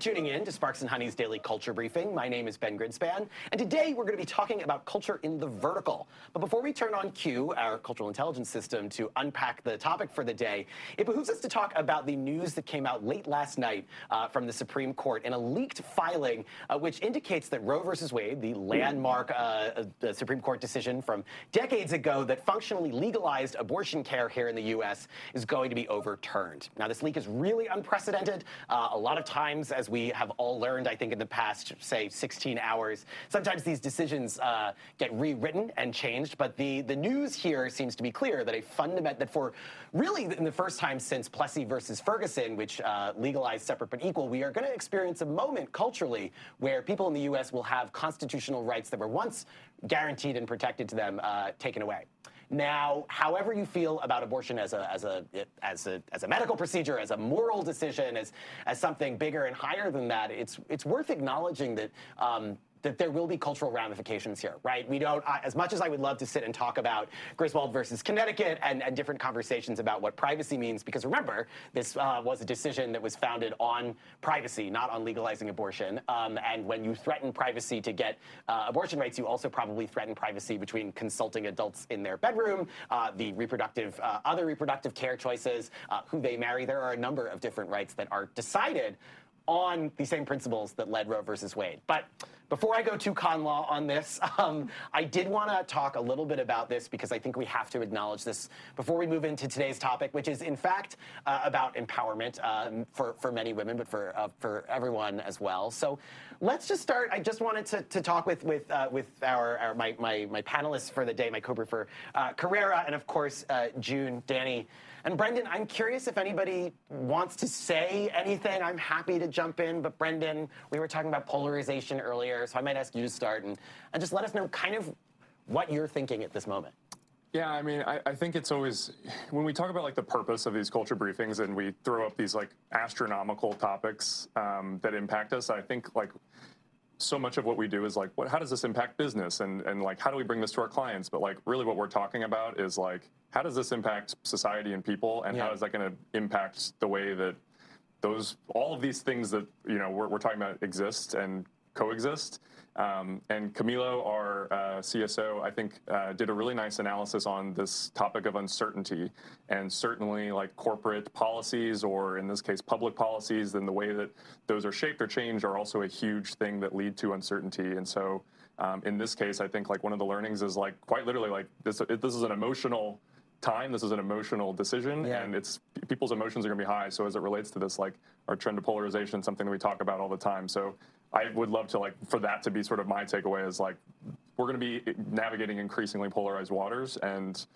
tuning in to Sparks and Honey's daily culture briefing. My name is Ben Grinspan, and today we're going to be talking about culture in the vertical. But before we turn on Q, our cultural intelligence system, to unpack the topic for the day, it behooves us to talk about the news that came out late last night uh, from the Supreme Court in a leaked filing uh, which indicates that Roe versus Wade, the landmark uh, uh Supreme Court decision from decades ago that functionally legalized abortion care here in the U.S., is going to be overturned. Now, this leak is really unprecedented. Uh, a lot of times, as we have all learned, I think, in the past, say, 16 hours, sometimes these decisions uh, get rewritten and changed. But the, the news here seems to be clear that a fundament that for really in the first time since Plessy versus Ferguson, which uh, legalized separate but equal, we are going to experience a moment culturally where people in the U.S. will have constitutional rights that were once guaranteed and protected to them uh, taken away. Now, however you feel about abortion as a, as a, as a, as a medical procedure, as a moral decision, as, as something bigger and higher than that, it's, it's worth acknowledging that um, that there will be cultural ramifications here, right? We don't, uh, as much as I would love to sit and talk about Griswold versus Connecticut and, and different conversations about what privacy means, because remember, this uh, was a decision that was founded on privacy, not on legalizing abortion. Um, and when you threaten privacy to get uh, abortion rights, you also probably threaten privacy between consulting adults in their bedroom, uh, the reproductive, uh, other reproductive care choices, uh, who they marry. There are a number of different rights that are decided on the same principles that led Roe versus Wade. But before I go to con law on this, um, I did want to talk a little bit about this because I think we have to acknowledge this before we move into today's topic, which is in fact uh, about empowerment um, for, for many women, but for, uh, for everyone as well. So let's just start. I just wanted to, to talk with, with, uh, with our, our, my, my, my panelists for the day, my co-briefer, uh, Carrera, and of course, uh, Joon, Dani. And Brendan, I'm curious if anybody wants to say anything. I'm happy to jump in. But Brendan, we were talking about polarization earlier, so I might ask you to start and, and just let us know kind of what you're thinking at this moment. Yeah, I mean, I, I, think it's always when we talk about like the purpose of these culture briefings and we throw up these like astronomical topics um, that impact us. I think like so much of what we do is like, what, how does this impact business? And, and like, how do we bring this to our clients? But like, really what we're talking about is like, how does this impact society and people? And yeah. how is that going to impact the way that those, all of these things that, you know, we're, we're talking about exist and coexist? Um, and Camilo, our uh, CSO, I think uh, did a really nice analysis on this topic of uncertainty. And certainly, like corporate policies, or in this case, public policies, and the way that those are shaped or changed are also a huge thing that lead to uncertainty. And so, um, in this case, I think like one of the learnings is like quite literally like this. This is an emotional time. This is an emotional decision, yeah. and it's people's emotions are going to be high. So as it relates to this, like our trend to polarization, something that we talk about all the time. So I would love to like for that to be sort of my takeaway is like we're going to be navigating increasingly polarized waters and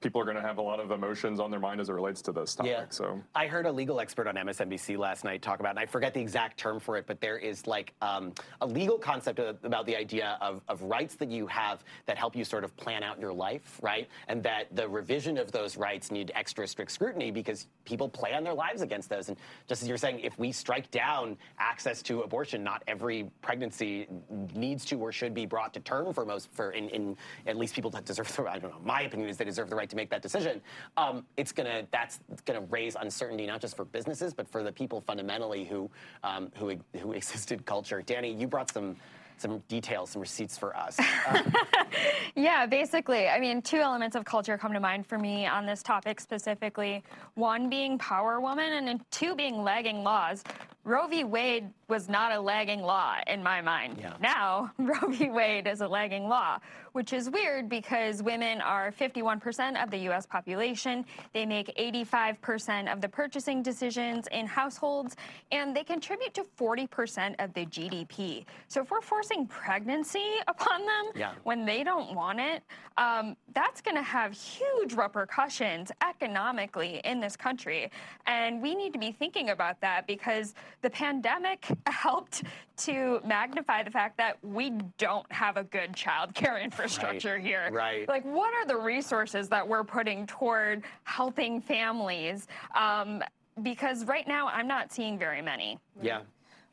people are going to have a lot of emotions on their mind as it relates to this topic. Yeah. So I heard a legal expert on MSNBC last night talk about, and I forget the exact term for it, but there is like um, a legal concept about the idea of, of rights that you have that help you sort of plan out your life, right? And that the revision of those rights need extra strict scrutiny because people plan their lives against those. And just as you're saying, if we strike down access to abortion, not every pregnancy needs to or should be brought to term for most, for in, in at least people that deserve the, I don't know, my opinion is they deserve the right to make that decision, um, it's gonna that's gonna raise uncertainty not just for businesses but for the people fundamentally who um, who who existed culture. Dani, you brought some some details, some receipts for us. yeah, basically, I mean, two elements of culture come to mind for me on this topic specifically. One being power woman, and two being lagging laws. Roe v. Wade was not a lagging law in my mind. Yeah. Now, Roe v. Wade is a lagging law, which is weird because women are 51% of the U.S. population. They make 85% of the purchasing decisions in households, and they contribute to 40% of the GDP. So if we're forcing pregnancy upon them yeah. when they don't want it, um, that's going to have huge repercussions economically in this country. And we need to be thinking about that because the pandemic helped to magnify the fact that we don't have a good child care infrastructure right. here. Right. Like, what are the resources that we're putting toward helping families? Um, because right now, I'm not seeing very many. Yeah.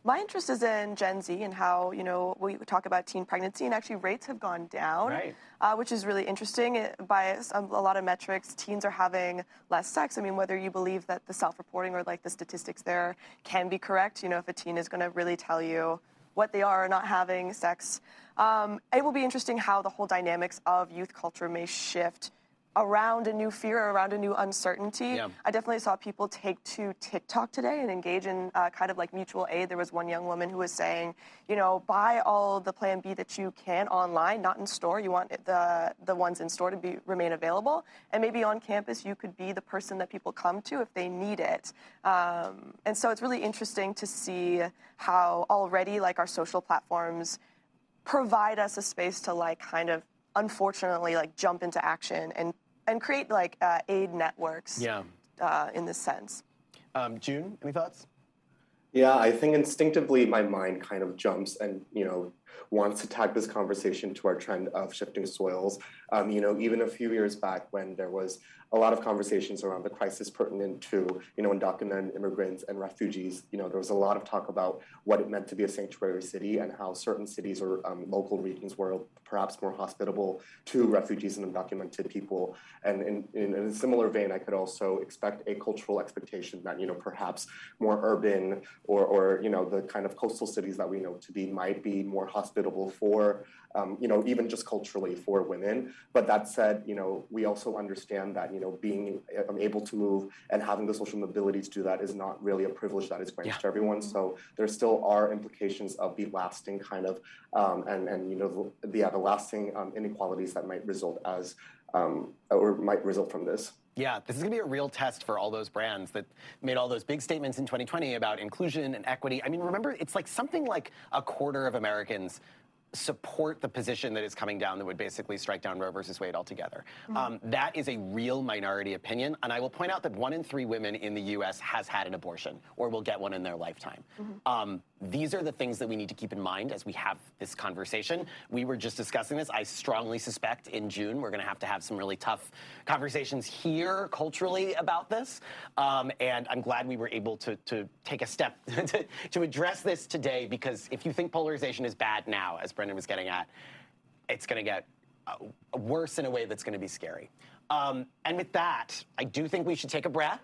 My interest is in Gen Z and how, you know, we talk about teen pregnancy and actually rates have gone down, Right. uh, which is really interesting. It- By some, a lot of metrics, teens are having less sex. I mean, whether you believe that the self reporting or like the statistics there can be correct, you know, if a teen is going to really tell you what they are or not having sex, um, it will be interesting how the whole dynamics of youth culture may shift around a new fear, around a new uncertainty. Yeah. I definitely saw people take to TikTok today and engage in uh, kind of like mutual aid. There was one young woman who was saying, you know, buy all the Plan B that you can online, not in store. You want the the ones in store to be remain available, and maybe on campus you could be the person that people come to if they need it. Um, and so it's really interesting to see how already like our social platforms provide us a space to like kind of unfortunately like jump into action and and create like uh, aid networks Yeah. uh, in this sense. Um, Joon, any thoughts? Yeah, I think instinctively my mind kind of jumps and you know wants to tag this conversation to our trend of shifting soils. Um, you know, even a few years back when there was a lot of conversations around the crisis pertinent to you know undocumented immigrants and refugees. You know, there was a lot of talk about what it meant to be a sanctuary city and how certain cities or um, local regions were perhaps more hospitable to refugees and undocumented people. And in, in, in a similar vein, I could also expect a cultural expectation that you know perhaps more urban or, or you know the kind of coastal cities that we know to be might be more hospitable for um, you know even just culturally for women. But that said, you know we also understand that you know being um, able to move and having the social mobility to do that is not really a privilege that is granted Yeah. to everyone. So there still are implications of the lasting kind of um, and and you know the, the lasting um, inequalities that might result as um, or might result from this. Yeah, this is going to be a real test for all those brands that made all those big statements in 2020 about inclusion and equity. I mean, remember, it's like something like a quarter of Americans support the position that is coming down that would basically strike down Roe versus Wade altogether. Um, that is a real minority opinion. And I will point out that one in three women in the U.S. has had an abortion or will get one in their lifetime. Um, these are the things that we need to keep in mind as we have this conversation. We were just discussing this. I strongly suspect in June we're going to have to have some really tough conversations here culturally about this. Um, and I'm glad we were able to, to take a step to, to address this today because if you think polarization is bad now, as Brendan was getting at, it's going to get uh, worse in a way that's going to be scary. Um, and with that, I do think we should take a breath.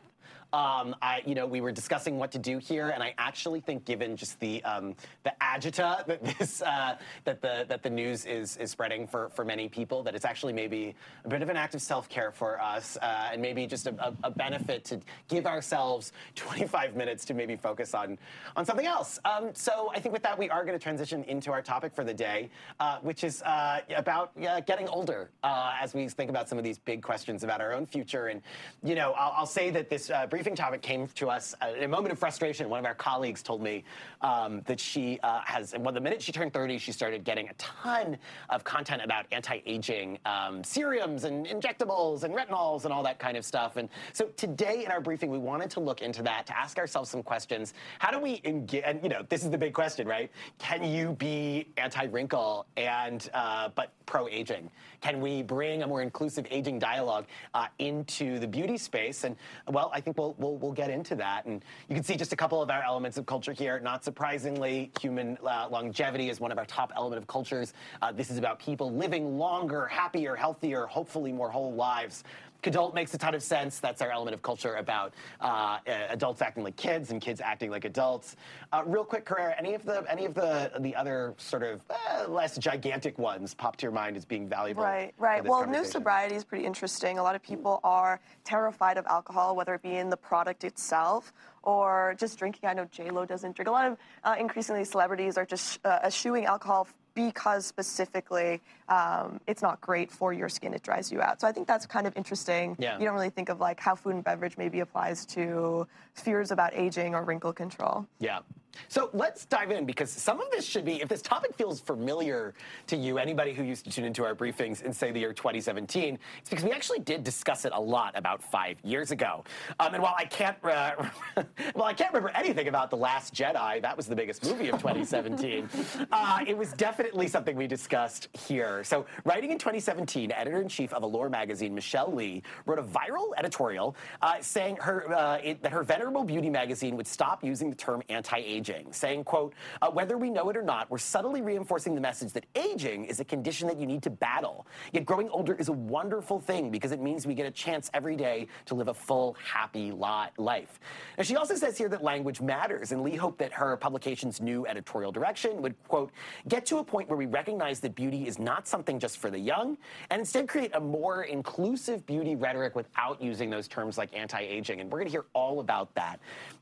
Um, I, you know, we were discussing what to do here, and I actually think, given just the um, the agita that this uh, that the that the news is is spreading for for many people, that it's actually maybe a bit of an act of self care for us, uh, and maybe just a, a, a benefit to give ourselves 25 minutes to maybe focus on on something else. Um, so I think with that, we are going to transition into our topic for the day, uh, which is uh, about uh, getting older uh, as we think about some of these big questions about our own future. And you know, I'll, I'll say that this uh, briefing topic came to us uh, in a moment of frustration. One of our colleagues told me um, that she uh, has, well, the minute she turned 30, she started getting a ton of content about anti-aging um, serums and injectables and retinols and all that kind of stuff. And so today in our briefing, we wanted to look into that to ask ourselves some questions. How do we engage? And you know, this is the big question, right? Can you be anti-wrinkle and uh, but pro-aging? Can we bring a more inclusive aging dialogue uh, into the beauty space? And well, I think we'll, we'll we'll get into that. And you can see just a couple of our elements of culture here. Not surprisingly, human uh, longevity is one of our top element of cultures. Uh, this is about people living longer, happier, healthier, hopefully more whole lives. Adult makes a ton of sense. That's our element of culture about uh, adults acting like kids and kids acting like adults. Uh, real quick, Carrera, any of the any of the the other sort of uh, less gigantic ones pop to your mind as being valuable? Right, right. Well, new sobriety is pretty interesting. A lot of people are terrified of alcohol, whether it be in the product itself or just drinking. I know J Lo doesn't drink. A lot of uh, increasingly celebrities are just uh, eschewing alcohol because specifically um, it's not great for your skin. It dries you out. So I think that's kind of interesting. Yeah. You don't really think of like how food and beverage maybe applies to fears about aging or wrinkle control. Yeah. So let's dive in because some of this should be, if this topic feels familiar to you, anybody who used to tune into our briefings in, say, the year 2017, it's because we actually did discuss it a lot about five years ago. Um, and while I can't, uh, well, I can't remember anything about The Last Jedi, that was the biggest movie of 2017, uh, it was definitely something we discussed here. So, writing in 2017, editor in chief of Allure magazine, Michelle Lee, wrote a viral editorial uh, saying her, uh, it, that her venerable beauty magazine would stop using the term anti aging saying, quote, uh, whether we know it or not, we're subtly reinforcing the message that aging is a condition that you need to battle. Yet growing older is a wonderful thing because it means we get a chance every day to live a full, happy life. Now, she also says here that language matters, and Lee hoped that her publication's new editorial direction would, quote, get to a point where we recognize that beauty is not something just for the young, and instead create a more inclusive beauty rhetoric without using those terms like anti-aging. And we're going to hear all about that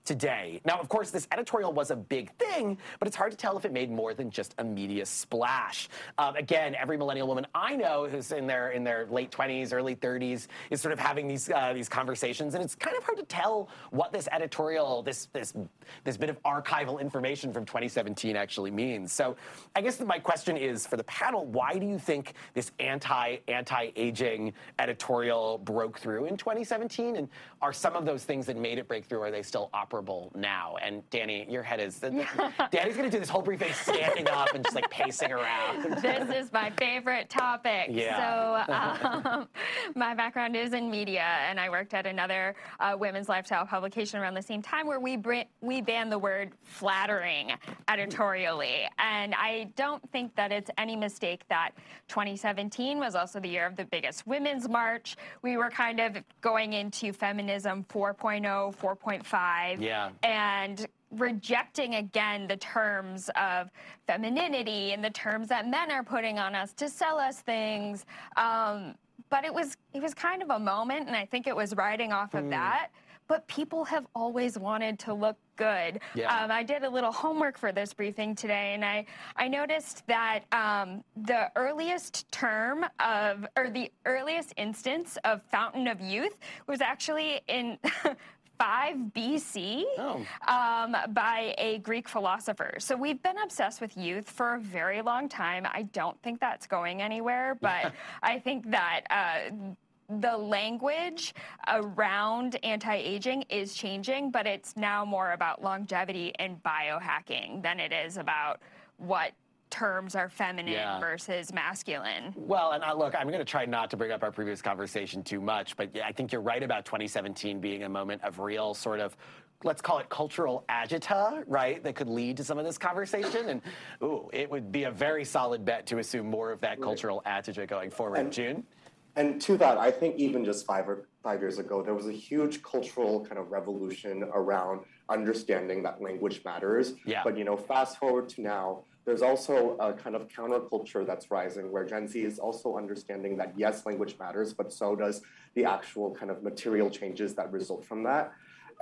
today. Now, of course, this editorial was a big thing, but it's hard to tell if it made more than just a media splash. Um, again, every millennial woman I know who's in their in their late 20s, early 30s, is sort of having these uh, these conversations, and it's kind of hard to tell what this editorial, this this this bit of archival information from 2017 actually means. So, I guess my question is for the panel: Why do you think this anti anti aging editorial broke through in 2017, and are some of those things that made it break through are they still now? And Dani, your head is Dani's going to do this whole briefing standing up and just like pacing around. This is my favorite topic. Yeah. So, um, my background is in media, and I worked at another uh, women's lifestyle publication around the same time where we we banned the word flattering editorially, and I don't think that it's any mistake that 2017 was also the year of the biggest women's march. We were kind of going into feminism 4.0, 4.5. Yeah. And rejecting again the terms of femininity and the terms that men are putting on us to sell us things. Um, but it was it was kind of a moment, and I think it was riding off of mm. that. But people have always wanted to look good. Yeah. Um, I did a little homework for this briefing today, and I, I noticed that um, the earliest term of, or the earliest instance of Fountain of Youth was actually in 5 BC oh. um, by a Greek philosopher. So we've been obsessed with youth for a very long time. I don't think that's going anywhere, but I think that. Uh, the language around anti-aging is changing, but it's now more about longevity and biohacking than it is about what terms are feminine yeah. versus masculine. Well, and uh, look, I'm going to try not to bring up our previous conversation too much, but yeah, I think you're right about 2017 being a moment of real sort of let's call it cultural agita, right, that could lead to some of this conversation. And ooh, it would be a very solid bet to assume more of that right. cultural agita going forward. And, Joon? And to that, I think even just five or five years ago, there was a huge cultural kind of revolution around understanding that language matters. Yeah. But you know, fast forward to now, there's also a kind of counterculture that's rising where Gen Z is also understanding that yes, language matters, but so does the actual kind of material changes that result from that.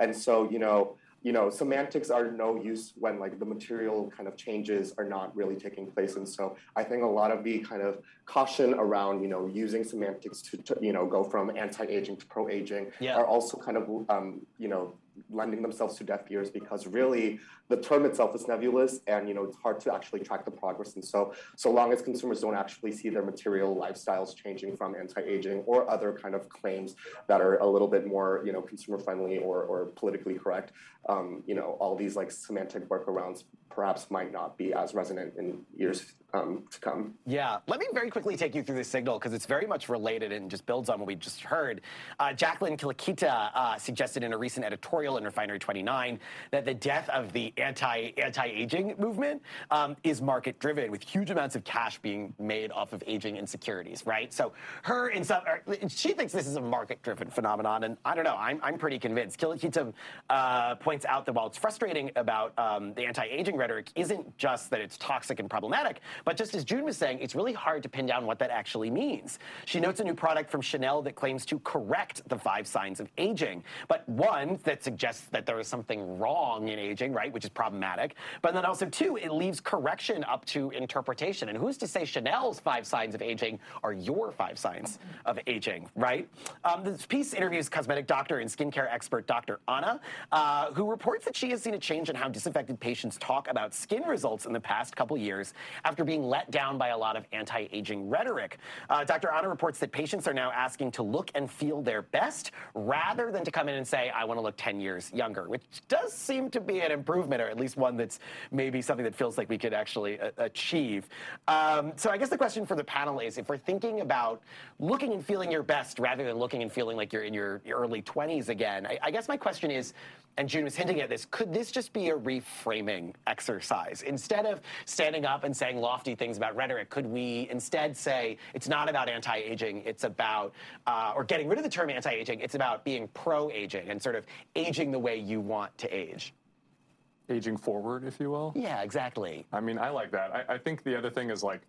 And so, you know, you know, semantics are no use when like the material kind of changes are not really taking place. And so I think a lot of the kind of caution around, you know, using semantics to, to you know, go from anti-aging to pro-aging yeah. are also kind of, um, you know, lending themselves to deaf ears because really the term itself is nebulous and you know it's hard to actually track the progress and so so long as consumers don't actually see their material lifestyles changing from anti-aging or other kind of claims that are a little bit more you know consumer friendly or, or politically correct um, you know all these like semantic workarounds perhaps might not be as resonant in years um, to come. Yeah, let me very quickly take you through this signal because it's very much related and just builds on what we just heard. Uh, Jacqueline Kilikita uh, suggested in a recent editorial in Refinery 29 that the death of the anti anti aging movement um, is market driven, with huge amounts of cash being made off of aging insecurities. Right. So her in some she thinks this is a market driven phenomenon, and I don't know. I'm I'm pretty convinced. Kilikita uh, points out that while it's frustrating about um, the anti aging rhetoric, isn't just that it's toxic and problematic but just as Joon was saying, it's really hard to pin down what that actually means. She notes a new product from Chanel that claims to correct the five signs of aging, but one that suggests that there is something wrong in aging, right, which is problematic. But then also, two, it leaves correction up to interpretation. And who's to say Chanel's five signs of aging are your five signs of aging, right? Um, this piece interviews cosmetic doctor and skincare expert Dr. Anna, uh, who reports that she has seen a change in how disaffected patients talk about skin results in the past couple years after being let down by a lot of anti-aging rhetoric. Uh, Dr. Anna reports that patients are now asking to look and feel their best rather than to come in and say, I want to look 10 years younger, which does seem to be an improvement, or at least one that's maybe something that feels like we could actually uh, achieve. Um, so I guess the question for the panel is, if we're thinking about looking and feeling your best rather than looking and feeling like you're in your, your early 20s again, I, I guess my question is, and Joon was hinting at this, could this just be a reframing exercise? Instead of standing up and saying lofty things about rhetoric, could we instead say it's not about anti-aging, it's about, uh, or getting rid of the term anti-aging, it's about being pro-aging and sort of aging the way you want to age? Aging forward, if you will. Yeah, exactly. I mean, I like that. I, I think the other thing is like,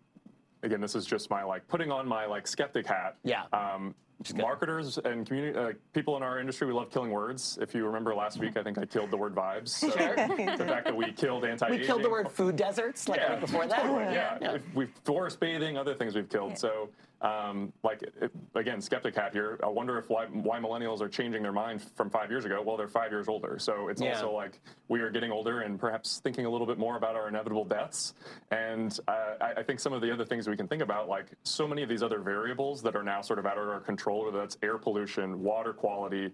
again, this is just my like putting on my like skeptic hat. Yeah. Um, marketers and community uh, people in our industry, we love killing words. If you remember last week, I think I killed the word vibes. So Sure. the fact that we killed anti-aging. We killed the word food deserts like a week before that. Totally, yeah. Yeah. If we've forest bathing, other things we've killed. So, um, like it, again, skeptic hat here. I wonder if why, why millennials are changing their mind from five years ago. Well, they're five years older, so it's Yeah. also like we are getting older and perhaps thinking a little bit more about our inevitable deaths. And uh, I, I think some of the other things we can think about, like so many of these other variables that are now sort of out of our control, whether that's air pollution, water quality,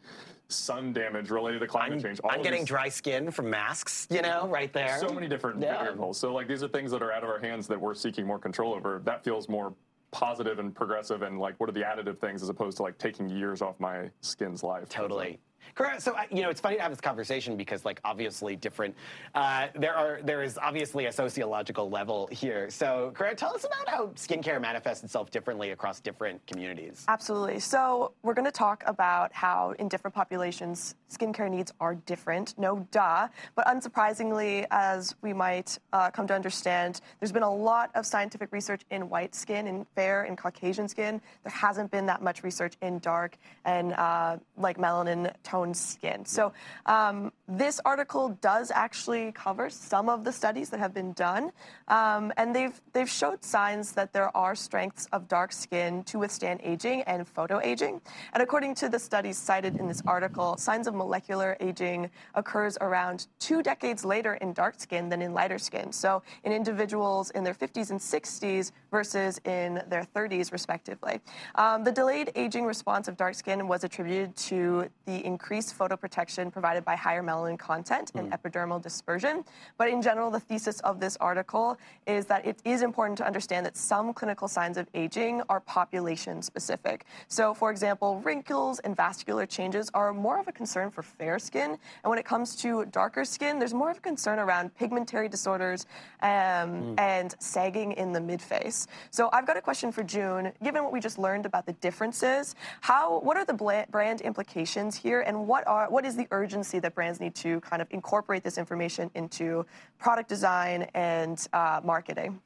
sun damage related to climate I'm, change. all I'm getting these- dry skin from masks, you know, right there. so many different Yeah. variables. So like these are things that are out of our hands that we're seeking more control over. That feels more positive and progressive and like what are the additive things as opposed to like taking years off my skin's life. Totally. So you know, it's funny to have this conversation because, like, obviously, different. Uh, there are there is obviously a sociological level here. So, Carrera, tell us about how skincare manifests itself differently across different communities. Absolutely. So we're going to talk about how in different populations skincare needs are different. No duh. But unsurprisingly, as we might uh, come to understand, there's been a lot of scientific research in white skin, in fair and Caucasian skin. There hasn't been that much research in dark and uh, like melanin toned skin. So um, this article does actually cover some of the studies that have been done, um, and they've they've showed signs that there are strengths of dark skin to withstand aging and photo aging. And according to the studies cited in this article, signs of molecular aging occurs around two decades later in dark skin than in lighter skin. So in individuals in their 50s and 60s versus in their 30s, respectively. Um, the delayed aging response of dark skin was attributed to the increased photoprotection provided by higher melanin content and epidermal dispersion. But in general, the thesis of this article is that it is important to understand that some clinical signs of aging are population specific. So, for example, wrinkles and vascular changes are more of a concern for fair skin. And when it comes to darker skin, there's more of a concern around pigmentary disorders um, and sagging in the midface. So, I've got a question for June. Given what we just learned about the differences, how what are the brand implications here, and what are what is the urgency that brands need to kind of incorporate this information into product design and uh, marketing?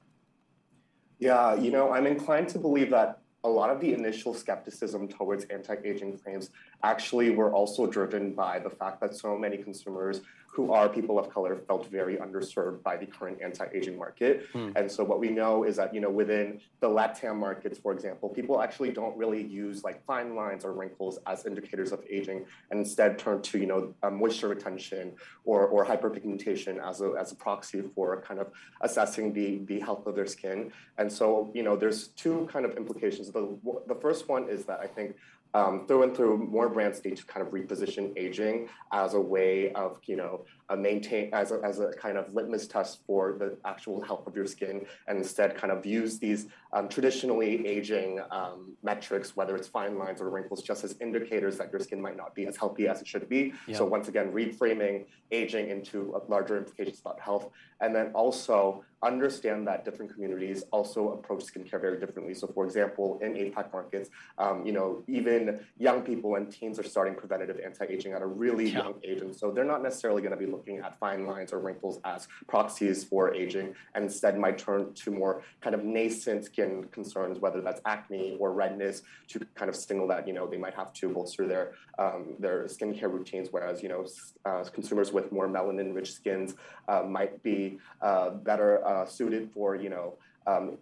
Yeah, you know, I'm inclined to believe that a lot of the initial skepticism towards anti-aging claims actually were also driven by the fact that so many consumers who are people of color felt very underserved by the current anti-aging market. Hmm. And so what we know is that, you know, within the LATAM markets, for example, people actually don't really use like fine lines or wrinkles as indicators of aging and instead turn to, you know, moisture retention or, or hyperpigmentation as a, as a proxy for kind of assessing the, the health of their skin. And so, you know, there's two kind of implications. The, the first one is that I think um, through and through, more brands need to kind of reposition aging as a way of, you know, uh, maintain as a, as a kind of litmus test for the actual health of your skin, and instead kind of use these um, traditionally aging um, metrics, whether it's fine lines or wrinkles, just as indicators that your skin might not be as healthy as it should be. So once again, reframing aging into larger implications about health, and then also understand that different communities also approach skincare very differently. So, for example, in APAC markets, um, you know, even young people and teens are starting preventative anti-aging at a really Yeah. young age, and so they're not necessarily going to be looking at fine lines or wrinkles as proxies for aging, and instead might turn to more kind of nascent skin concerns, whether that's acne or redness, to kind of signal that you know they might have to bolster their um, their skincare routines. Whereas you know uh, consumers with more melanin-rich skins uh, might be uh, better uh, suited for you know. Um,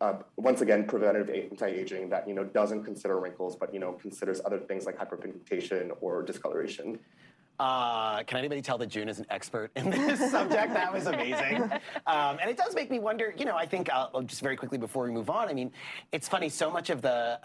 uh, once again, preventative anti-aging that you know doesn't consider wrinkles, but you know considers other things like hyperpigmentation or discoloration. Uh, can anybody tell that Joon is an expert in this subject? That was amazing. Um, and it does make me wonder, you know, I think uh, just very quickly before we move on, I mean, it's funny, so much of the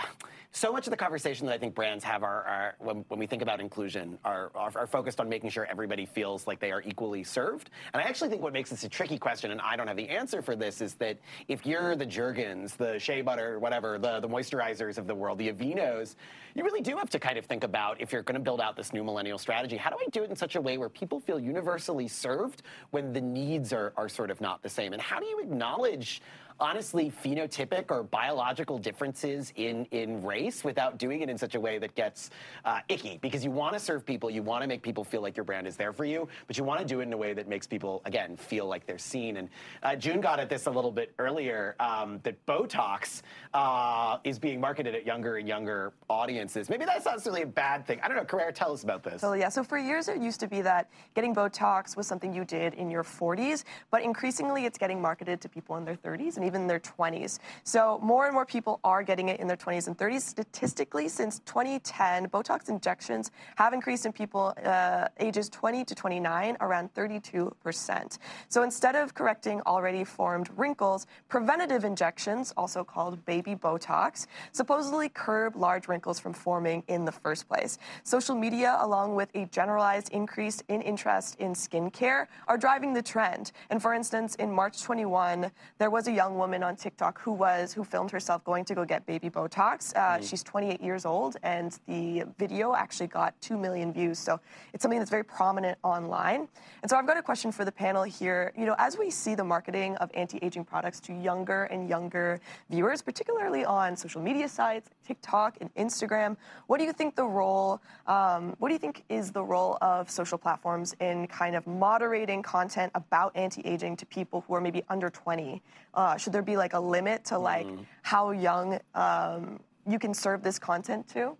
so much of the conversation that I think brands have are, are when, when, we think about inclusion are, are, are, focused on making sure everybody feels like they are equally served. And I actually think what makes this a tricky question, and I don't have the answer for this, is that if you're the Jergens, the Shea Butter, whatever, the, the moisturizers of the world, the Aveenos, you really do have to kind of think about if you're going to build out this new millennial strategy, how do I do it in such a way where people feel universally served when the needs are, are sort of not the same? And how do you acknowledge honestly phenotypic or biological differences in, in race without doing it in such a way that gets uh, icky because you want to serve people, you want to make people feel like your brand is there for you, but you want to do it in a way that makes people, again, feel like they're seen. And uh, Joon got at this a little bit earlier um, that Botox uh, is being marketed at younger and younger audiences. Maybe that's not necessarily a bad thing. I don't know. Carrera, tell us about this. So, yeah, so for years it used to be that getting Botox was something you did in your 40s, but increasingly it's getting marketed to people in their 30s and even their 20s. So more and more people are getting it in their 20s and 30s. Statistically, since 2010, Botox injections have increased in people uh, ages 20 to 29 around 32%. So instead of correcting already formed wrinkles, preventative injections, also called baby Botox, supposedly curb large wrinkles from forming in the first place. Social media, along with a generalized increase in interest in skincare, are driving the trend. And for instance, in March 21, there was a young woman on TikTok who was who filmed herself going to go get baby Botox. Uh, mm. She's 28 years old, and the video actually got two million views. So it's something that's very prominent online. And so I've got a question for the panel here. You know, as we see the marketing of anti-aging products to younger and younger viewers, particularly on social media sites, TikTok and Instagram, what do you think the role? Um, what do you think is the role of social platforms in kind of moderating content about anti-aging to people who are maybe under 20? Uh, should there be like a limit to like mm. how young um, you can serve this content to?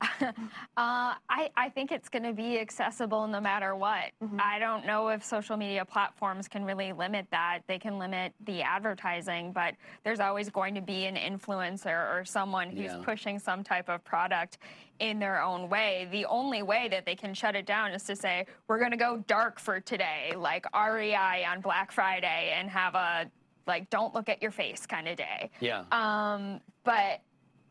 uh, I, I think it's going to be accessible no matter what. Mm-hmm. I don't know if social media platforms can really limit that. They can limit the advertising, but there's always going to be an influencer or someone who's yeah. pushing some type of product in their own way. The only way that they can shut it down is to say, we're going to go dark for today, like REI on Black Friday, and have a like don't look at your face kind of day. Yeah. Um, but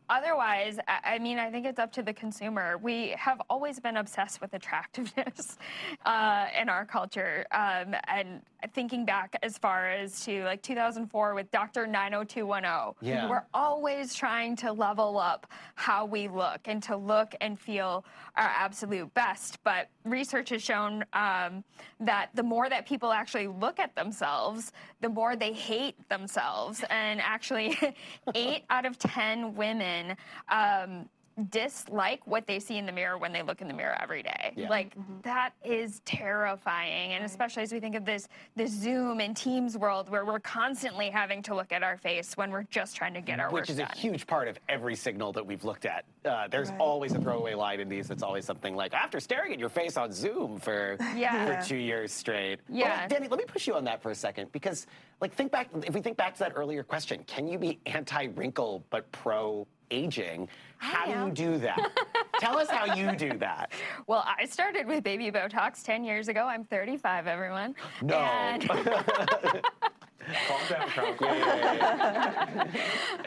otherwise, I mean, I think it's up to the consumer. We have always been obsessed with attractiveness uh, in our culture. Um, and thinking back as far as to like 2004 with Dr. 90210, yeah. we're always trying to level up how we look and to look and feel our absolute best. But research has shown um, that the more that people actually look at themselves, the more they hate themselves. And actually, eight out of 10 women um, dislike what they see in the mirror when they look in the mirror every day. Yeah. Like mm-hmm. that is terrifying, and especially as we think of this this Zoom and Teams world where we're constantly having to look at our face when we're just trying to get our which is done. a huge part of every signal that we've looked at. Uh, there's right. always a throwaway line in these that's always something like after staring at your face on Zoom for yeah. for two years straight. Yeah, well, Dani, let me push you on that for a second because like think back if we think back to that earlier question, can you be anti-wrinkle but pro aging. How do you do that? Tell us how you do that. Well, I started with baby Botox 10 years ago. I'm 35, everyone. No. And... Calm down, Calm.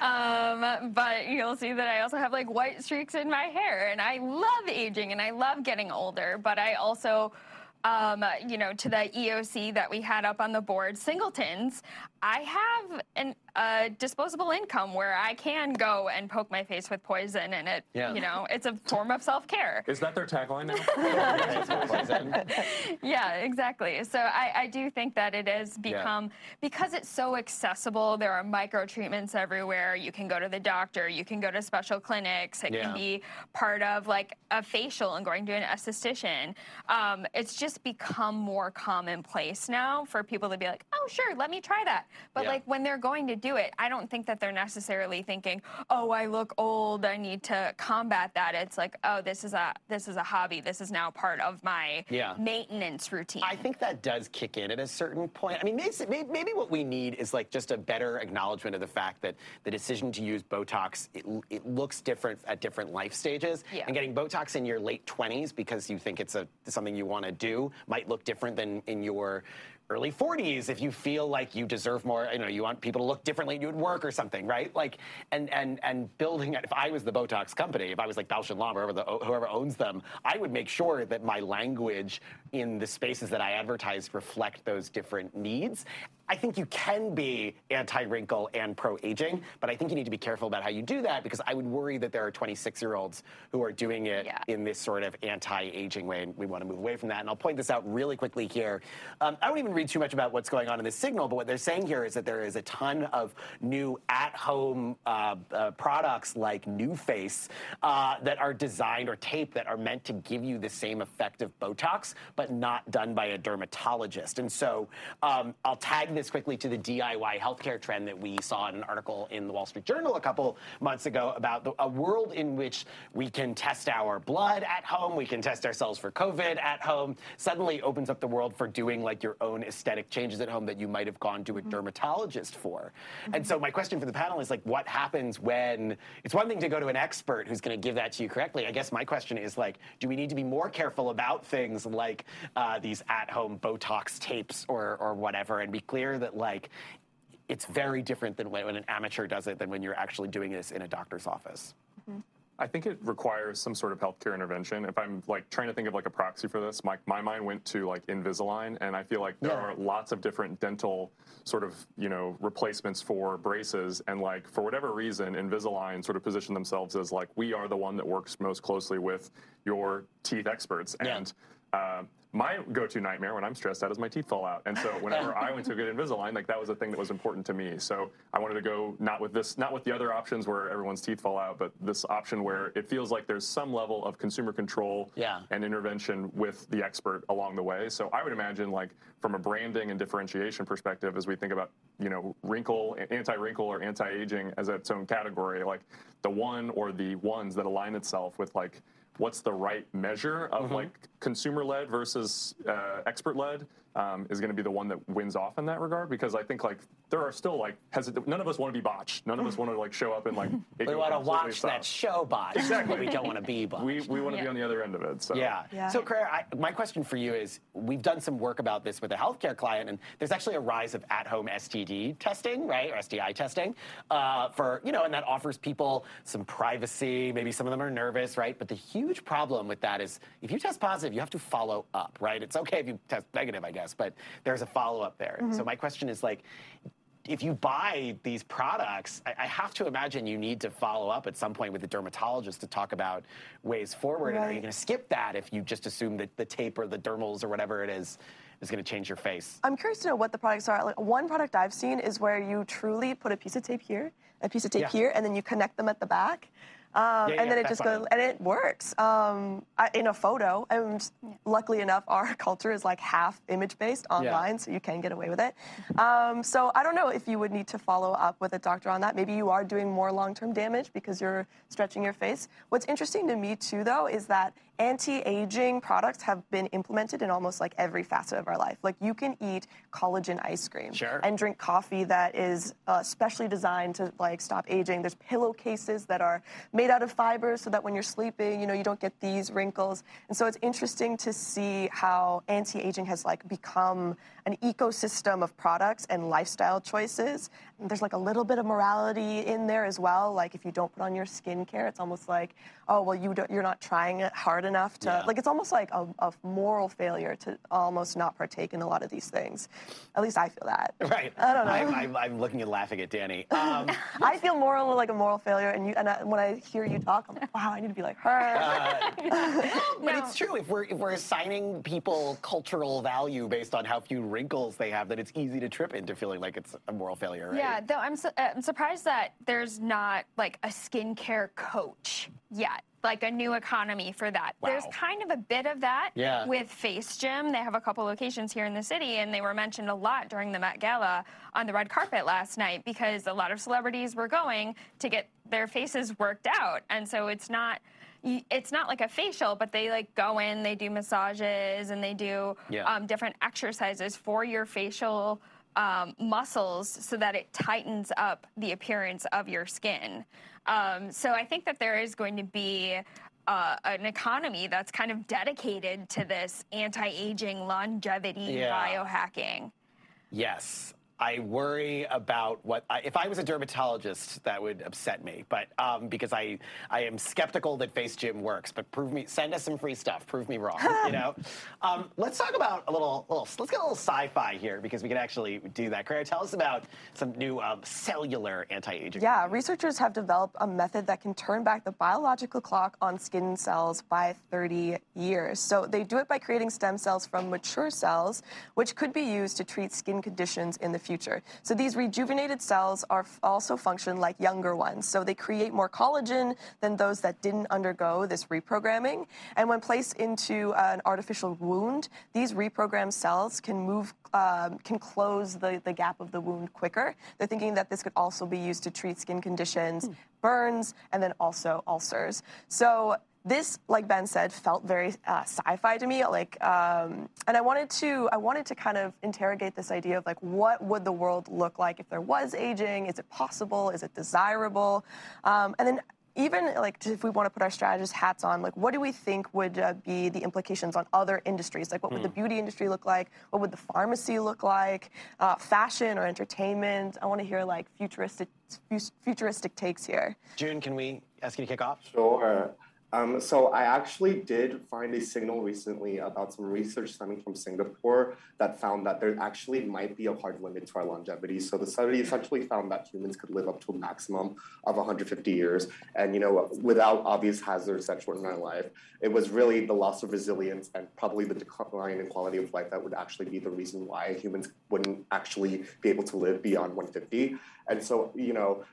um, but you'll see that I also have like white streaks in my hair, and I love aging and I love getting older. But I also um, you know, to the EOC that we had up on the board, singletons, I have an a disposable income where I can go and poke my face with poison, and it, yeah. you know, it's a form of self care. Is that their tagline now? yeah, exactly. So I, I, do think that it has become yeah. because it's so accessible. There are micro treatments everywhere. You can go to the doctor. You can go to special clinics. It yeah. can be part of like a facial and going to an esthetician. Um, it's just become more commonplace now for people to be like, oh, sure, let me try that. But like when they're going to do it. I don't think that they're necessarily thinking, "Oh, I look old. I need to combat that." It's like, "Oh, this is a this is a hobby. This is now part of my Yeah. maintenance routine." I think that does kick in at a certain point. I mean, maybe, maybe what we need is like just a better acknowledgement of the fact that the decision to use Botox it, it looks different at different life stages. Yeah. And getting Botox in your late 20s because you think it's a something you want to do might look different than in your early 40s if you feel like you deserve more you know you want people to look differently at you at work or something right? Like and and and building if i was the botox company if i was like Bausch and Lomb or whoever, the, whoever owns them i would make sure that my language in the spaces that i advertise reflect those different needs i think you can be anti-wrinkle and pro-aging but i think you need to be careful about how you do that because i would worry that there are 26 year olds who are doing it Yeah. in this sort of anti-aging way, and we want to move away from that. And I'll point this out really quickly here. Um, I don't even read too much about what's going on in this signal, but what they're saying here is that there is a ton of new at-home uh, uh, products like New Face uh, that are designed or taped that are meant to give you the same effect of Botox, but not done by a dermatologist. And so um, I'll tag this quickly to the DIY healthcare trend that we saw in an article in the Wall Street Journal a couple months ago about the, a world in which we can test our blood at home, we can test ourselves for COVID at home, suddenly opens up the world for doing like your own aesthetic changes at home that you might have gone to a dermatologist for. And so my question for the panel is like, what happens when it's one thing to go to an expert who's going to give that to you correctly. I guess my question is like, do we need to be more careful about things like uh, these at-home Botox tapes or or whatever, and be clear that like it's very different than when, when an amateur does it than when you're actually doing this in a doctor's office. I think it requires some sort of healthcare intervention. If I'm like trying to think of like a proxy for this, my, my mind went to like Invisalign, and I feel like there Yeah. are lots of different dental sort of you know replacements for braces, and like for whatever reason, Invisalign sort of position themselves as like we are the one that works most closely with your teeth experts, Yeah. and uh, my go-to nightmare when I'm stressed out is my teeth fall out, and so whenever I went to get Invisalign, like that was a thing that was important to me. So I wanted to go not with this, not with the other options where everyone's teeth fall out, but this option where it feels like there's some level of consumer control Yeah. and intervention with the expert along the way. So I would imagine, like from a branding and differentiation perspective, as we think about you know wrinkle, anti-wrinkle, or anti-aging as its own category, like the one or the ones that align itself with like what's the right measure of like consumer led versus uh, expert led um, is going to be the one that wins off in that regard because I think like there are still like hesit- none of us want to be botched. None of us want to like show up and like it We want to completely watch that show bot. Exactly. We don't want to be bot. We, we want to be on the other end of it. So Yeah. Yeah. So, Claire, I, my question for you is we've done some work about this with a healthcare client, and there's actually a rise of at home STD testing, right? Or STI testing, uh, for, you know, and that offers people some privacy. Maybe some of them are nervous, right? But the huge problem with that is if you test positive, you have to follow up, right? It's okay if you test negative, I guess, but there's a follow up there. So, mm-hmm. my question is like, if you buy these products, I, I have to imagine you need to follow up at some point with the dermatologist to talk about ways forward. And are you going to skip that if you just assume that the tape or the dermals or whatever it is is going to change your face? I'm curious to know what the products are. Like one product I've seen is where you truly put a piece of tape here, a piece of tape Yeah. here, and then you connect them at the back. Um, Yeah, and yeah, then it just goes, and it works um, I, in a photo. And luckily enough, our culture is like half image based online, so you can get away with it. Um, so I don't know if you would need to follow up with a doctor on that. Maybe you are doing more long term damage because you're stretching your face. What's interesting to me too, though, is that anti-aging products have been implemented in almost like every facet of our life. Like you can eat collagen ice cream Sure. and drink coffee that is uh, specially designed to like stop aging. There's pillowcases that are made out of fibers so that when you're sleeping, you know, you don't get these wrinkles. And so it's interesting to see how anti-aging has like become an ecosystem of products and lifestyle choices. And there's like a little bit of morality in there as well. Like if you don't put on your skincare, it's almost like, oh well, you don't, you're not trying it hard enough to. Yeah. Like it's almost like a, a moral failure to almost not partake in a lot of these things. At least I feel that. Right. I don't know. I'm, I'm, I'm looking and laughing at Dani. Um, I feel moral like a moral failure, and you and I, when I hear you talk, I'm like, wow, I need to be like her. but it's true. If we're if we're assigning people cultural value based on how few wrinkles they have, then it's easy to trip into feeling like it's a moral failure, right? Yeah, though I'm, su- uh, I'm surprised that there's not like a skincare coach yet. Like a new economy for that. There's kind of a bit of that Yeah. with Face Gym. They have a couple locations here in the city, and they were mentioned a lot during the Met Gala on the red carpet last night because a lot of celebrities were going to get their faces worked out, and so it's not. It's not like a facial, but they like go in, they do massages, and they do Yeah. um, different exercises for your facial um, muscles so that it tightens up the appearance of your skin. Um, so I think that there is going to be uh, an economy that's kind of dedicated to this anti-aging longevity Yeah. biohacking. Yes. I worry about what I, if I was a dermatologist that would upset me, but um, because I I am skeptical that Face Gym works. But prove me, send us some free stuff. Prove me wrong. you know. Um, let's talk about a little little. Let's get a little sci-fi here because we can actually do that. Claire, tell us about some new um, cellular anti-aging. Yeah, researchers have developed a method that can turn back the biological clock on skin cells by 30 years. So they do it by creating stem cells from mature cells, which could be used to treat skin conditions in the future. So these rejuvenated cells are also function like younger ones. So they create more collagen than those that didn't undergo this reprogramming. And when placed into an artificial wound, these reprogrammed cells can move um, can close the, the gap of the wound quicker. They're thinking that this could also be used to treat skin conditions, burns, and then also ulcers. So this, like Ben said, felt very uh, sci-fi to me. Like, um, and I wanted to, I wanted to kind of interrogate this idea of like, what would the world look like if there was aging? Is it possible? Is it desirable? Um, and then even like if we want to put our strategist hats on, like what do we think would uh, be the implications on other industries? Like what would the beauty industry look like? What would the pharmacy look like? Uh, fashion or entertainment? I want to hear like futuristic futuristic takes here. Joon, can we ask you to kick off? Sure. Um, so I actually did find a signal recently about some research stemming from Singapore that found that there actually might be a hard limit to our longevity. So the study essentially found that humans could live up to a maximum of 150 years, and you know, without obvious hazards that shorten our life. It was really the loss of resilience and probably the decline in quality of life that would actually be the reason why humans wouldn't actually be able to live beyond 150. And so, you know,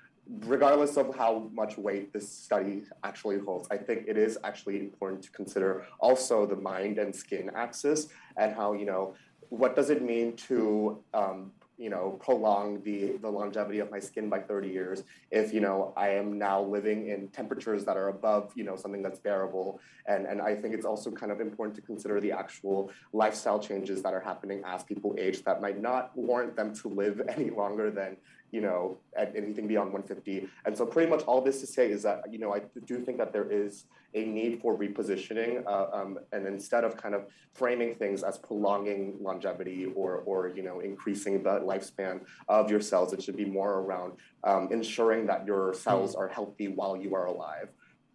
regardless of how much weight this study actually holds, I think it is actually important to consider also the mind and skin axis and how, you know, what does it mean to, um, you know, prolong the, the longevity of my skin by 30 years if, you know, I am now living in temperatures that are above, you know, something that's bearable. And, and I think it's also kind of important to consider the actual lifestyle changes that are happening as people age that might not warrant them to live any longer than, you know, at anything beyond 150. And so, pretty much all this to say is that, you know, I do think that there is a need for repositioning, uh, um, and instead of kind of framing things as prolonging longevity or, or you know, increasing the lifespan of your cells, it should be more around um, ensuring that your cells are healthy while you are alive.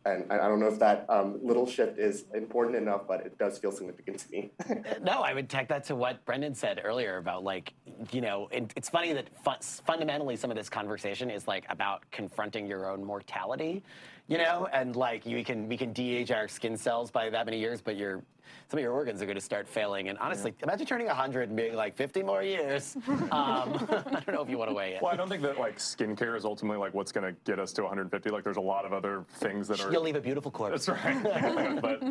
And I don't know if that um, little shift is important enough, but it does feel significant to me. No, I would tack that to what Brendan said earlier about like, you know, it, it's funny that fu- fundamentally some of this conversation is like about confronting your own mortality, you know, and like you can we can de-age our skin cells by that many years, but your some of your organs are going to start failing. And honestly, imagine turning 100 and being like 50 more years. Um, I don't know if you want to weigh in. Well, I don't think that like skincare is ultimately like what's going to get us to 150. Like, there's a lot of other things that are. You'll leave a beautiful corpse. That's right. but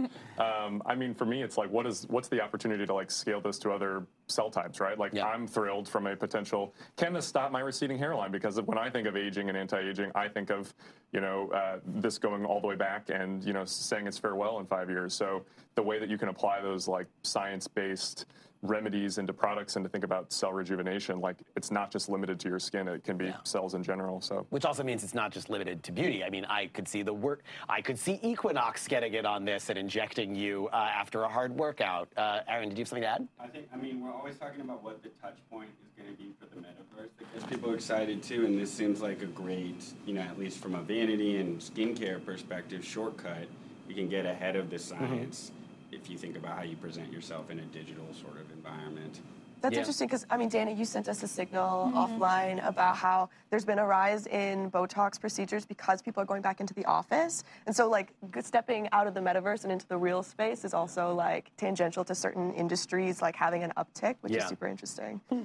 um, I mean, for me, it's like, what is what's the opportunity to like scale this to other cell types, right? Like, Yeah. I'm thrilled from a potential. Can this stop my receding hairline? Because when I think of aging and anti-aging, I think of you know uh, this going all the way back and you know saying it's farewell in five years. So the way that you can apply those like science-based remedies into products and to think about cell rejuvenation, like it's not just limited to your skin; it can be Yeah. cells in general. So. Which also means it's not just limited to beauty. I mean, I could see the work. I could see Equinox getting it on this and injecting you uh, after a hard workout. Uh, Aaron, did you have something to add? I think, I mean, we're always talking about what the touch point is going to be for the metaverse. That gets people are excited too, and this seems like a great, you know, at least from a vanity and skincare perspective, shortcut. You can get ahead of the science if you think about how you present yourself in a digital sort of environment. That's Yeah. interesting because I mean, Dana, you sent us a signal mm-hmm. offline about how there's been a rise in Botox procedures because people are going back into the office, and so like stepping out of the metaverse and into the real space is also like tangential to certain industries, like having an uptick, which Yeah. is super interesting. Hmm.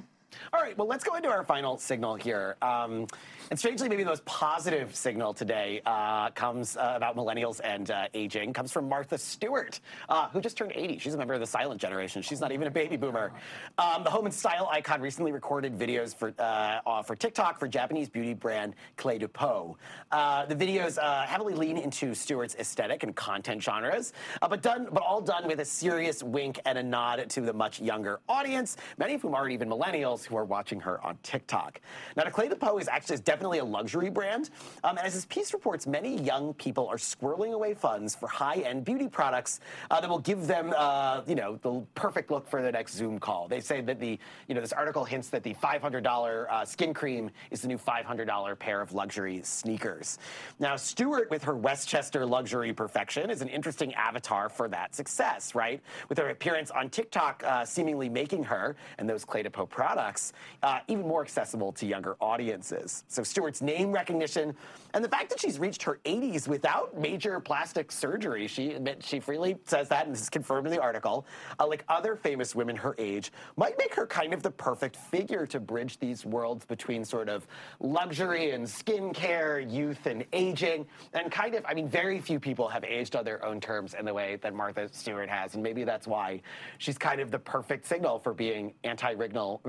All right, well, let's go into our final signal here. Um, and strangely, maybe the most positive signal today uh, comes uh, about millennials and uh, aging, comes from Martha Stewart, uh, who just turned 80. She's a member of the silent generation. She's not even a baby boomer. Um, the home and style icon recently recorded videos for, uh, for TikTok for Japanese beauty brand Clé de Peau. Uh, the videos heavily lean into Stewart's aesthetic and content genres, but, done, but all done with a serious wink and a nod to the much younger audience, many of whom aren't even millennials who are watching her on TikTok. Now, Clé de Peau is actually definitely a luxury brand. Um, and as this piece reports, many young people are squirreling away funds for high-end beauty products uh, that will give them, uh, you know, the perfect look for the next Zoom call. They say that the, you know, this article hints that the $500 uh, skin cream is the new $500 pair of luxury sneakers. Now, Stewart, with her Westchester luxury perfection, is an interesting avatar for that success, right? With her appearance on TikTok uh, seemingly making her and those Clé de Peau uh, even more accessible to younger audiences. So Stewart's name recognition and the fact that she's reached her 80s without major plastic surgery, she admit, she freely says that, and this is confirmed in the article, uh, like other famous women her age, might make her kind of the perfect figure to bridge these worlds between sort of luxury and skincare, youth and aging, and kind of, I mean, very few people have aged on their own terms in the way that Martha Stewart has, and maybe that's why she's kind of the perfect signal for being anti-wrinkle,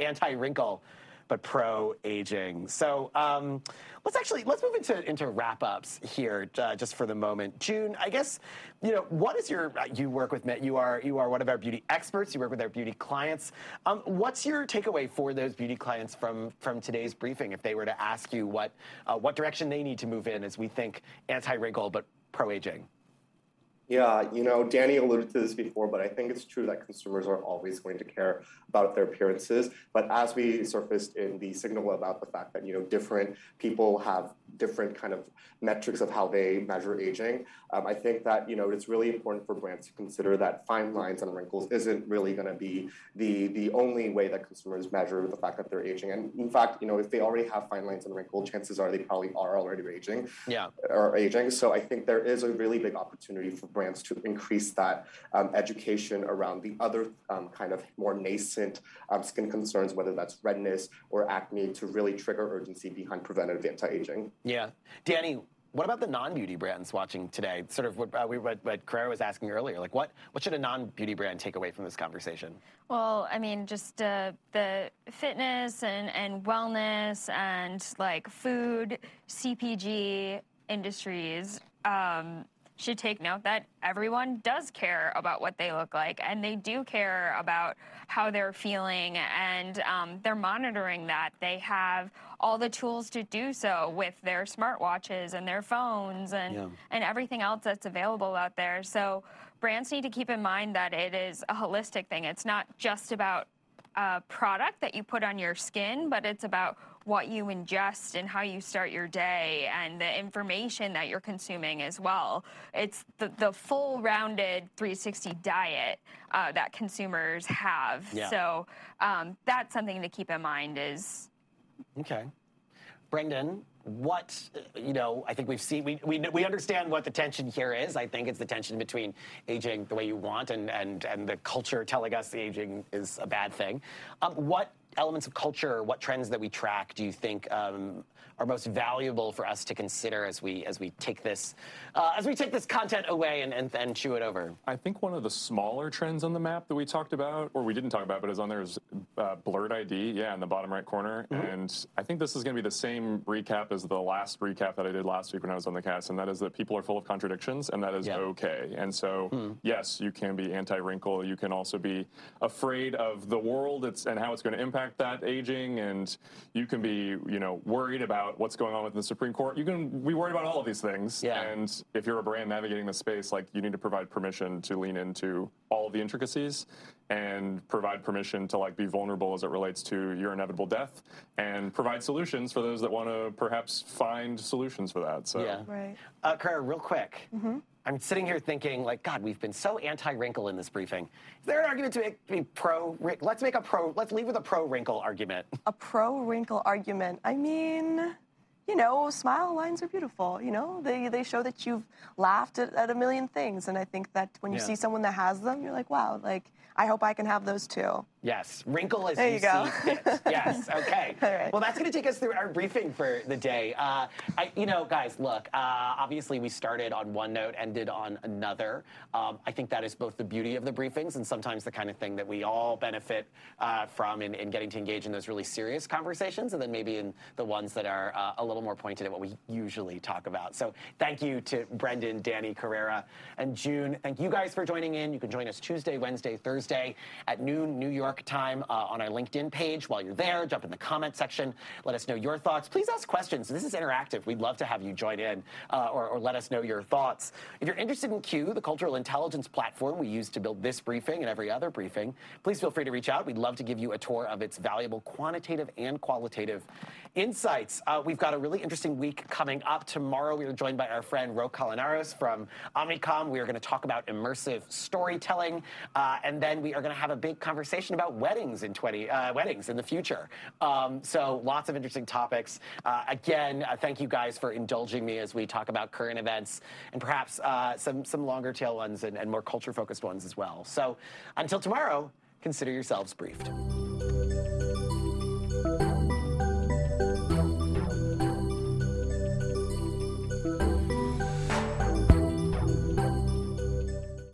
anti-wrinkle but pro aging. So um, let's actually let's move into into wrap ups here uh, just for the moment. Joon, I guess you know what is your uh, you work with you are you are one of our beauty experts. You work with our beauty clients. Um, what's your takeaway for those beauty clients from from today's briefing? If they were to ask you what uh, what direction they need to move in as we think anti wrinkle but pro aging. Yeah, you know, Dani alluded to this before, but I think it's true that consumers are always going to care about their appearances. But as we surfaced in the signal about the fact that, you know, different people have different kind of metrics of how they measure aging, um, I think that, you know, it's really important for brands to consider that fine lines and wrinkles isn't really going to be the, the only way that consumers measure the fact that they're aging. And in fact, you know, if they already have fine lines and wrinkles, chances are they probably are already aging. Yeah. Or aging. So I think there is a really big opportunity for brands to increase that um, education around the other um, kind of more nascent um, skin concerns, whether that's redness or acne, to really trigger urgency behind preventative anti-aging. Yeah, Dani. What about the non-beauty brands watching today? Sort of what, uh, we, what, what Carrera was asking earlier. Like, what, what should a non-beauty brand take away from this conversation? Well, I mean, just uh, the fitness and, and wellness and like food, CPG industries um, should take note that everyone does care about what they look like and they do care about how they're feeling and um, they're monitoring that. They have all the tools to do so with their smartwatches and their phones and, yeah. and everything else that's available out there. So brands need to keep in mind that it is a holistic thing. It's not just about a product that you put on your skin, but it's about what you ingest and how you start your day and the information that you're consuming as well. It's the, the full rounded 360 diet uh, that consumers have. Yeah. So um, that's something to keep in mind is. Okay. Brendan, what you know i think we've seen we, we, we understand what the tension here is i think it's the tension between aging the way you want and and and the culture telling us the aging is a bad thing um, what elements of culture, what trends that we track do you think um, are most valuable for us to consider as we as we take this uh, as we take this content away and, and, and chew it over? I think one of the smaller trends on the map that we talked about, or we didn't talk about, but is on there is uh, blurred ID. Yeah, in the bottom right corner. Mm-hmm. And I think this is going to be the same recap as the last recap that I did last week when I was on the cast, and that is that people are full of contradictions, and that is yep. okay. And so, mm-hmm. yes, you can be anti-wrinkle. You can also be afraid of the world it's, and how it's going to impact that aging, and you can be, you know, worried about what's going on with the Supreme Court. You can be worried about all of these things. Yeah. And if you're a brand navigating the space, like you need to provide permission to lean into all of the intricacies and provide permission to like be vulnerable as it relates to your inevitable death and provide solutions for those that want to perhaps find solutions for that. So yeah. Right. Uh, Claire, real quick. Mm-hmm. I'm sitting here thinking, like, God, we've been so anti-wrinkle in this briefing. Is there an argument to make be pro? Let's make a pro. Let's leave with a pro-wrinkle argument. A pro-wrinkle argument. I mean, you know, smile lines are beautiful. You know, they, they show that you've laughed at, at a million things. And I think that when you Yeah. see someone that has them, you're like, wow, like, I hope I can have those too. Yes, wrinkle as There you, you go. see fit. Yes, okay. Right. Well, that's going to take us through our briefing for the day. Uh, I, you know, guys, look. Uh, obviously, we started on one note, ended on another. Um, I think that is both the beauty of the briefings and sometimes the kind of thing that we all benefit uh, from in, in getting to engage in those really serious conversations, and then maybe in the ones that are uh, a little more pointed at what we usually talk about. So, thank you to Brendan, Dani, Carrera, and Joon. Thank you guys for joining in. You can join us Tuesday, Wednesday, Thursday at noon New York time uh, on our LinkedIn page. While you're there, jump in the comment section. Let us know your thoughts. Please ask questions. This is interactive. We'd love to have you join in uh, or, or let us know your thoughts. If you're interested in Q, the cultural intelligence platform we use to build this briefing and every other briefing, please feel free to reach out. We'd love to give you a tour of its valuable quantitative and qualitative insights. Uh, we've got a really interesting week coming up. Tomorrow, we are joined by our friend Ro Kalinaris from Omnicom. We are going to talk about immersive storytelling, uh, and then we are going to have a big conversation about weddings in 20 uh, weddings in the future. Um, so lots of interesting topics. Uh, again, uh, thank you guys for indulging me as we talk about current events and perhaps uh, some some longer tail ones and, and more culture focused ones as well. So until tomorrow, consider yourselves briefed.